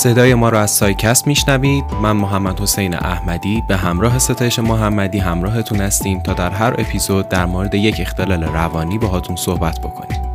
صدای ما را از سایکست میشنوید. من محمد حسین احمدی به همراه ستایش محمدی همراهتون هستیم تا در هر اپیزود در مورد یک اختلال روانی باهاتون صحبت بکنیم.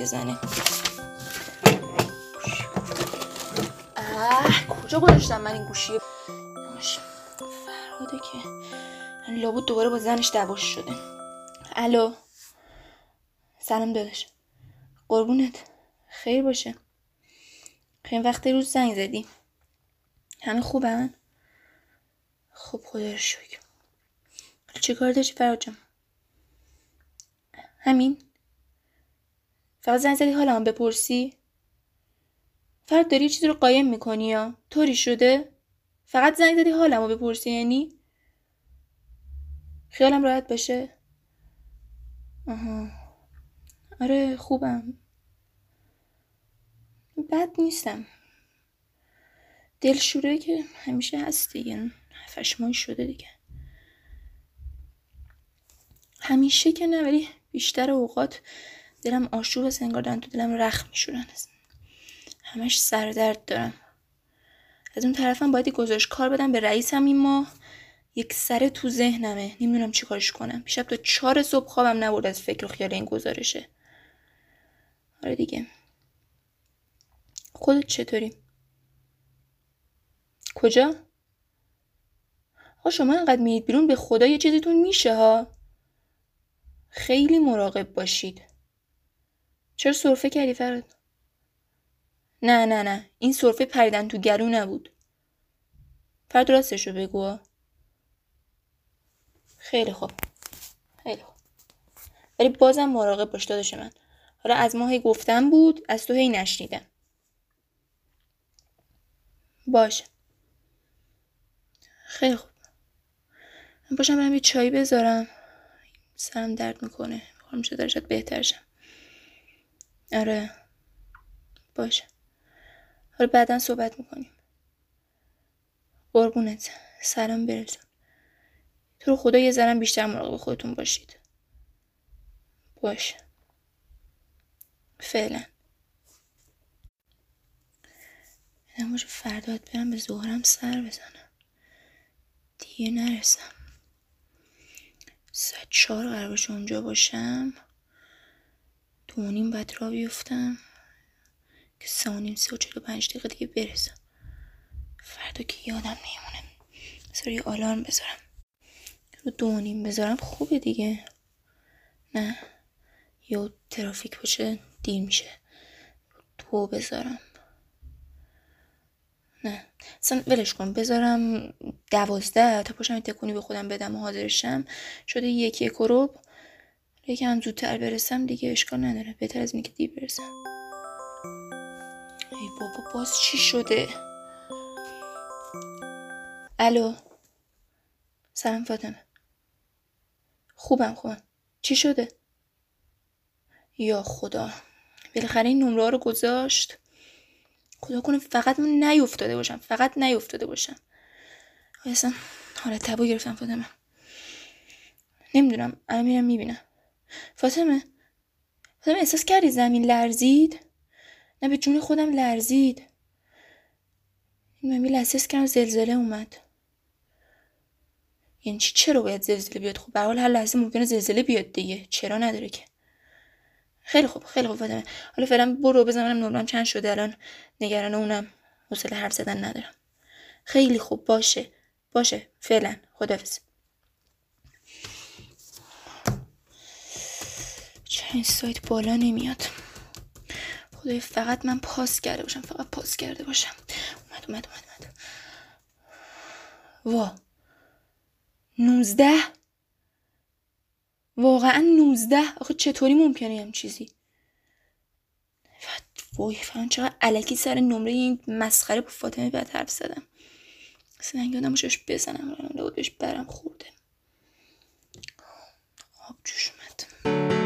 بزنه؟ اه کجا گذاشتم من این گوشی؟ فراده که لابود دوباره با زنش دعواش شده. الو؟ سلام داداش. قربونت. خیر باشه. خیلی وقت روز زنگ زدی. همه خوبن؟ خب خدا رو شکر. چه کار داشتی فراد جان؟ همین. فقط زنگ زدی حالا هم بپرسی. فرد داری چیزی رو قایم می‌کنی یا؟ طوری شده؟ فقط زنگ زدی حالمو بپرسی یعنی؟ خیالم راحت باشه. آها. آره خوبم. بد نیستم. دلشوره که همیشه هست دیگه هفتش شده دیگه. همیشه که نه ولی بیشتر اوقات دلم آشوب سنگار دارن تو دلم رخ میشورن همش سردرد دارم. از اون طرفم باید گزارش کار بدم به رئیسم این ماه یک سره تو ذهنمه. نمی‌دونم چی کارش کنم. پیشب تا چهار صبح خوابم نبرد از فکر و خیال این گزارشه. آره دیگه. خودت چطوری؟ کجا؟ آقا شما انقدر میید بیرون به خدا یه چیزیتون میشه ها؟ خیلی مراقب باشید. چرا سرفه کردی فراد؟ نه نه نه. این سرفه پریدن تو گلو نبود. فرد راستش رو بگو. خیلی خوب. خیلی خوب. ولی بازم مراقب باش داداش من. حالا از ما هی گفتم بود از تو هی نشنیدم. باشه خیلی خوب. باشم برم یه چایی بذارم. سرم درد می‌کنه. می‌خوام شده درشت بهتر شم. آره. باشه. حالا بعدا صحبت می‌کنیم. قربونت. سلام برسون تو رو خدا یه ذرم بیشتر مراقب خودتون باشید. باشه. فعلا. باشه فردا برم به ظهرم سر بزنم. دیگه نرسم. ساعت چهار قرار باشه اونجا باشم. دو نیم بعد را بیفتم. که سه و نیم سه و چلو پنج دقیقه دیگه برسم. فردا که یادم نیمونه بذار یه آلارم بذارم. رو دو نیم بذارم خوبه دیگه. نه یا ترافیک باشه دیر میشه. دو بذارم. نه. اصلا ولش کن. بذارم دوازده تا پاشم تکونی به خودم بدم و حاضرشم. شده یکی یک یکم زودتر برسم دیگه اشکال نداره. بهتر از اینکه دیر برسم. ای بابا باز چی شده؟ الو. سلام فاطمه. خوبم خوبم. چی شده؟ یا خدا. بالاخره این نمره رو گذاشت. خدا کنه فقط من نیفتاده باشم فقط نیفتاده باشم. اصلا حالا تبو گرفتم فاطمه. نمی‌دونم الان میرم می‌بینم. فاطمه فاطمه احساس کردی زمین لرزید؟ نه به جون خودم لرزید. من می لحظه کردم زلزله اومد. یعنی چی چرا باید زلزله بیاد؟ خب حال هر لحظه ممکنه زلزله بیاد دیگه. چرا نداره که؟ خیلی خوب خیلی خوب فاطمه. حالا فعلا برو بزنم نمرم چند شده الان. نگران اونم. حوصله حرف زدن ندارم. خیلی خوب باشه. باشه. فعلا. خدافظ این سایت بالا نمیاد. خدای فقط من پاس کرده باشم. فقط پاس کرده باشم. اومد اومد اومد اومد. وا. نوزده؟ واقعا 19 آخه چطوری ممکنه هم چیزی؟ وای فهم چقدر علکی سر نمره این مسخره با فاطمه بعد حرف زدم. اصلا یادم باشش بزنم. رو بهش برم خورده. آب جوش اومد.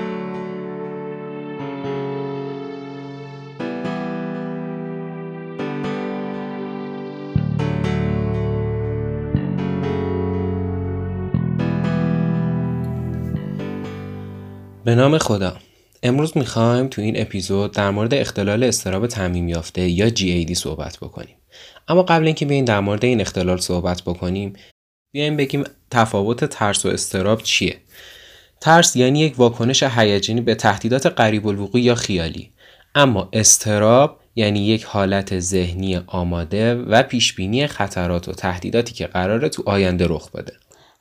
به نام خدا. امروز می‌خوایم تو این اپیزود در مورد اختلال استراب تعمیم یافته یا GAD صحبت بکنیم. اما قبل اینکه بیاین در مورد این اختلال صحبت بکنیم بیایم بگیم تفاوت ترس و استراب چیه؟ ترس یعنی یک واکنش هیجانی به تهدیدات قریب الوقوع یا خیالی. اما استراب یعنی یک حالت ذهنی آماده و پیشبینی خطرات و تهدیداتی که قراره تو آینده رخ بده.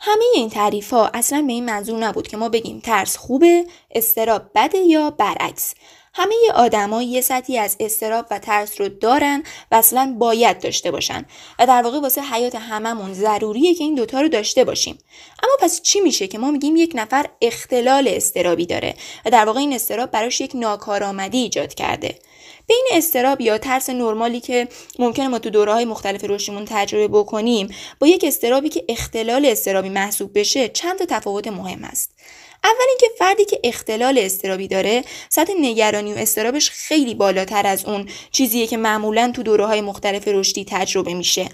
همه این تعریف ها اصلا به این منظور نبود که ما بگیم ترس خوبه، استراب بده یا برعکس. همه آدما یه سطحی از استراب و ترس رو دارن و اصلا باید داشته باشن و در واقع واسه حیات هممون ضروریه که این دوتا رو داشته باشیم اما پس چی میشه که ما میگیم یک نفر اختلال استرابی داره و در واقع این استراب براش یک ناکارآمدی ایجاد کرده بین استراب یا ترس نرمالی که ممکنه ما تو دوره های مختلف رشدیمون تجربه بکنیم با یک استرابی که اختلال استرابی محسوب بشه چند تا تفاوت مهم است. اول اینکه فردی که اختلال استرابی داره سطح نگرانی و استرابش خیلی بالاتر از اون چیزیه که معمولا تو دوره های مختلف رشدی تجربه میشه.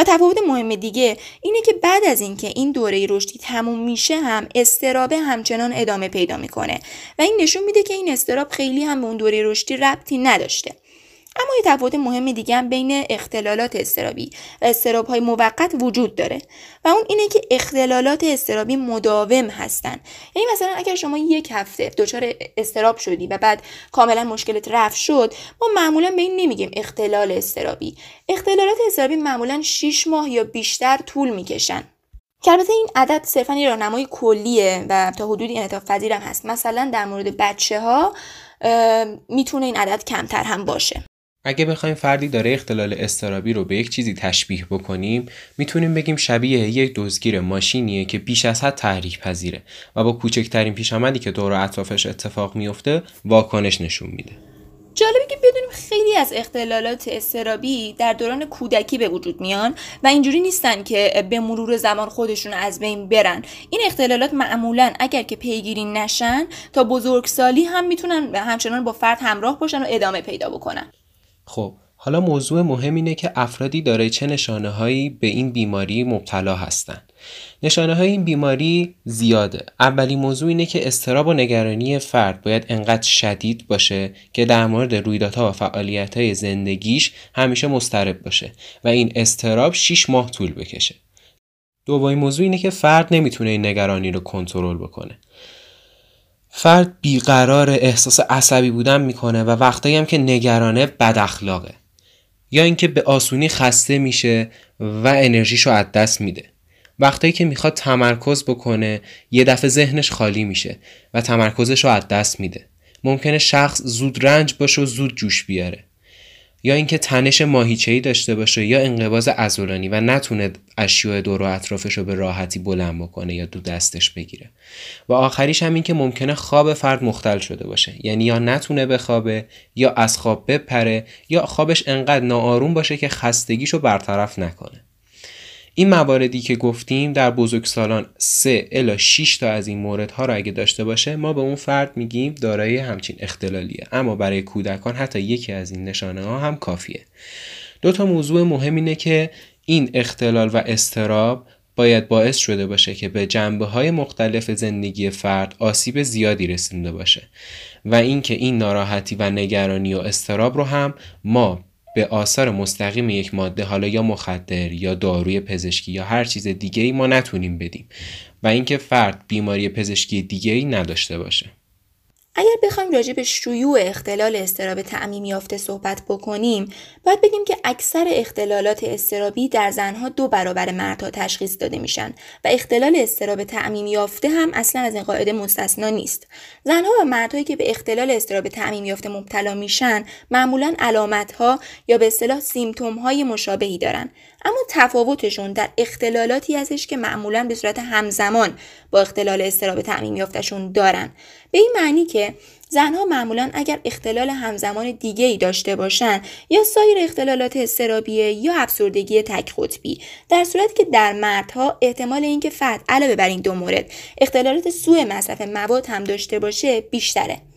و تفاوت مهم دیگه اینه که بعد از اینکه این دوره رشدی تموم میشه هم استرابه همچنان ادامه پیدا می‌کنه. و این نشون میده که این استراب خیلی هم به اون دوره رشدی ربطی نداشته. اما یه تفاوت مهم دیگه هم بین اختلالات استرابی و استراب های موقت وجود داره و اون اینه که اختلالات استرابی مداوم هستن. یعنی مثلا اگر شما یک هفته دچار استراب شدی و بعد کاملا مشکلت رفت شد ما معمولا به این نمیگیم اختلال استرابی اختلالات استرابی معمولا 6 ماه یا بیشتر طول می‌کشن. که البته این عدد صرفا یه راهنمای کلیه و تا حدودی انعطاف پذیرم هست. مثلا در مورد بچه ها می‌تونه این عدد کمتر هم باشه. اگه بخوایم فردی داره اختلال استرابی رو به یک چیزی تشبیه بکنیم می‌تونیم بگیم شبیه یک دزگیر ماشینیه که بیش از حد تحریک پذیره و با کوچکترین پیشامدی که دور اطرافش اتفاق میفته واکنش نشون میده. جالبه که بدونیم خیلی از اختلالات استرابی در دوران کودکی به وجود میان و اینجوری نیستن که به مرور زمان خودشون از بین برن. این اختلالات معمولا اگر که پیگیری نشن تا بزرگسالی هم می‌تونن همچنان با فرد همراه باشن و ادامه پیدا بکنن. خب حالا موضوع مهم اینه که افرادی داره چه نشانه هایی به این بیماری مبتلا هستند. نشانه های این بیماری زیاده. اولین موضوع اینه که استراب و نگرانی فرد باید انقدر شدید باشه که در مورد رویدادها و فعالیت های زندگیش همیشه مسترب باشه و این استراب 6 ماه طول بکشه. دومین موضوع اینه که فرد نمی‌تونه این نگرانی رو کنترل بکنه. فرد بیقرار احساس عصبی بودن می‌کنه و وقتایی هم که نگرانه بد اخلاقه. یا اینکه به آسونی خسته میشه و انرژیشو از دست میده. وقتایی که می‌خواد تمرکز بکنه یه دفعه ذهنش خالی میشه و تمرکزش رو از دست میده. ممکنه شخص زود رنج باشه و زود جوش بیاره. یا اینکه تنش ماهیچه‌ای داشته باشه یا انقباض عضلانی و نتونه اشیاء دور و اطرافش رو به راحتی بلند بکنه یا دو دستش بگیره. و آخریش هم این که ممکنه خواب فرد مختل شده باشه. یعنی یا نتونه بخوابه یا از خواب بپره یا خوابش انقدر ناآروم باشه که خستگیشو برطرف نکنه. این مواردی که گفتیم در بزرگسالان 3 الا 6 تا از این موردها را اگه داشته باشه ما به اون فرد میگیم دارای همچین اختلالیه. اما برای کودکان حتی یکی از این نشانه ها هم کافیه. دو تا موضوع مهم اینه که این اختلال و استراب باید باعث شده باشه که به جنبه های مختلف زندگی فرد آسیب زیادی رسونده باشه. و اینکه این ناراحتی و نگرانی و استراب رو هم ما به آثار مستقیم یک ماده حالا یا مخدر یا داروی پزشکی یا هر چیز دیگه ای ما نتونیم بدیم. و اینکه فرد بیماری پزشکی دیگه ای نداشته باشه. اگر بخوایم راجع به شیوع اختلال استراب تعمیم یافته صحبت بکنیم باید بگیم که اکثر اختلالات استرابی در زنها دو برابر مردها تشخیص داده میشن و اختلال استراب تعمیم یافته هم اصلا از این قاعده مستثنا نیست. زنها و مردهایی که به اختلال استراب تعمیم یافته مبتلا میشن معمولا علامتها یا به اصطلاح سیمتوم های مشابهی دارن. اما تفاوتشون در اختلالاتی ازش که معمولا به صورت همزمان با اختلال استراب تعمیم یافتشون دارن. به این معنی که زنها معمولا اگر اختلال همزمان دیگه ای داشته باشن یا سایر اختلالات استرابیه یا افسردگی تک قطبی در صورتی که در مردها احتمال اینکه فرد علاوه بر این دو مورد اختلالات سوء مصرف مواد هم داشته باشه بیشتره.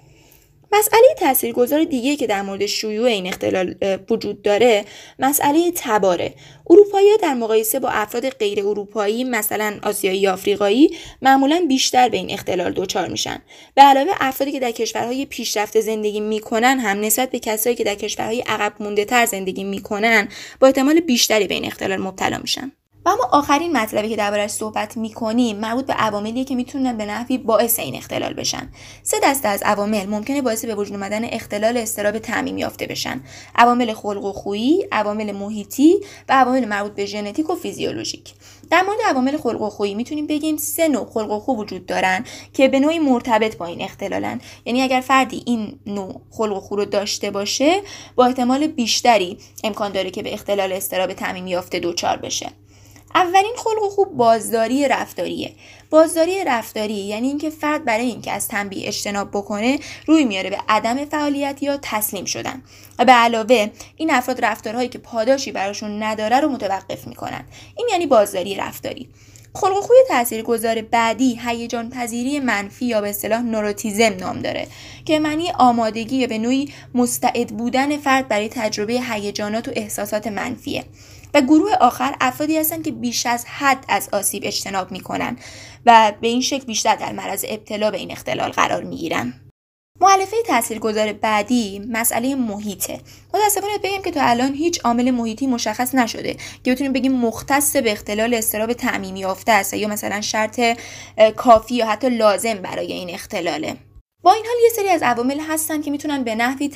مسئله تاثیرگذار دیگه که در مورد شیوع این اختلال وجود داره مسئله تباره. اروپایی در مقایسه با افراد غیر اروپایی مثلا آسیایی یا آفریقایی معمولا بیشتر به این اختلال دچار میشن. به علاوه افرادی که در کشورهای پیشرفته زندگی می‌کنن هم نسبت به کسایی که در کشورهای عقب مونده تر زندگی می‌کنن با احتمال بیشتری به این اختلال مبتلا میشن. و اما آخرین مطلبی که دربارش صحبت می‌کنیم مربوط به عواملی که می‌تونن به نحوی باعث این اختلال بشن. سه دسته از عوامل ممکنه باعث به وجود آمدن اختلال استراب تعمیم یافته بشن. عوامل خلق و خویی عوامل محیطی و عوامل مربوط به ژنتیک و فیزیولوژیک. در مورد عوامل خلق و خویی می‌تونیم بگیم سه نوع خلق و خو وجود دارن که به نوعی مرتبط با این اختلالن. یعنی اگر فردی این نوع خلق و خو رو داشته باشه با احتمال بیشتری امکان داره که به اختلال استراب تعمیم یافته دچار بشه. اولین خلق خوب بازداری رفتاریه. بازداری رفتاری یعنی اینکه فرد برای اینکه از تنبیه اجتناب بکنه روی میاره به عدم فعالیت یا تسلیم شدن. و به علاوه این افراد رفتارهایی که پاداشی براشون نداره رو متوقف می‌کنن. این یعنی بازداری رفتاری. خلق خوی تاثیرگذار بعدی هیجان پذیری منفی یا به اصطلاح نوروتیزم نام داره که معنی آمادگی به نوعی مستعد بودن فرد برای تجربه هیجانات و احساسات منفیه. و گروه آخر افرادی هستند که بیش از حد از آسیب اجتناب می‌کنن و به این شکل بیشتر در معرض ابتلا به این اختلال قرار می‌گیرن. معلفه تاثیرگذار بعدی مسئله محیطه. متاسفانه بگیم که تا الان هیچ عامل محیطی مشخص نشده که بتونیم بگیم مختص به اختلال استراب تعمیمی یافته است یا مثلا شرط کافی یا حتی لازم برای این اختلاله. با این حال یه سری از عوامل هستن که می‌تونن به نحوی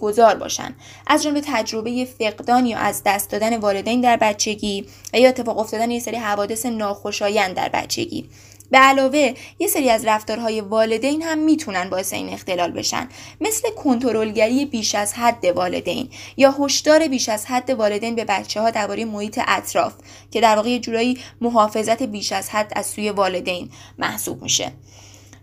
گذار باشن. از جمله تجربه فقدان یا از دست دادن والدین در بچگی و یا اتفاق افتادن یه سری حوادث ناخوشایند در بچگی. به علاوه یه سری از رفتارهای والدین هم می‌تونن باعث این اختلال بشن. مثل کنترلگری بیش از حد والدین یا هشدار بیش از حد والدین به بچه ها درباره محیط اطراف که در واقع جورایی محافظت بیش از حد از سوی والدین محسوب میشه.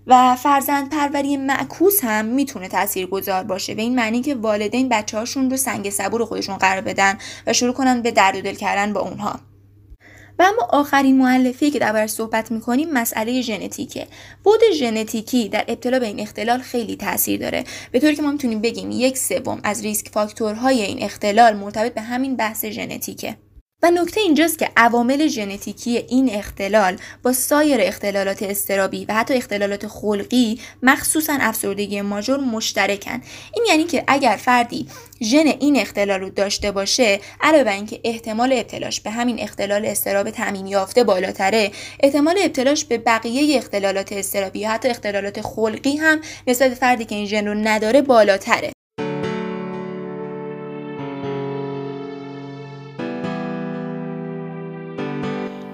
و فرزند پروری معکوس هم می‌تونه تأثیر گذار باشه به این معنی که والدین بچه هاشون رو سنگ صبور خودشون قرار بدن و شروع کنن به درد و دل کردن با اونها. و اما آخرین معلفه که دربارش صحبت می‌کنیم مسئله ژنتیکه. بود ژنتیکی در ابتلا به این اختلال خیلی تاثیر داره. به طوری که ما می‌تونیم بگیم یک سوم از ریسک فاکتورهای این اختلال مرتبط به همین بحث ژنتیکه. و نکته اینجاست که عوامل ژنتیکی این اختلال با سایر اختلالات استرابی و حتی اختلالات خلقی مخصوصا افسردگی ماژور مشترکن. این یعنی که اگر فردی ژن این اختلال رو داشته باشه علاوه بر اینکه احتمال ابتلاش به همین اختلال استراب تعمیم یافته بالاتره احتمال ابتلاش به بقیه اختلالات استرابی یا حتی اختلالات خلقی هم نسبت فردی که این ژن رو نداره بالاتره.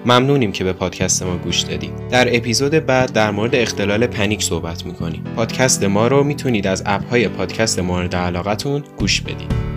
ممنونیم که به پادکست ما گوش دادید. در اپیزود بعد در مورد اختلال پنیک صحبت می‌کنیم. پادکست ما رو می‌تونید از اپ های پادکست مورد علاقتون گوش بدید.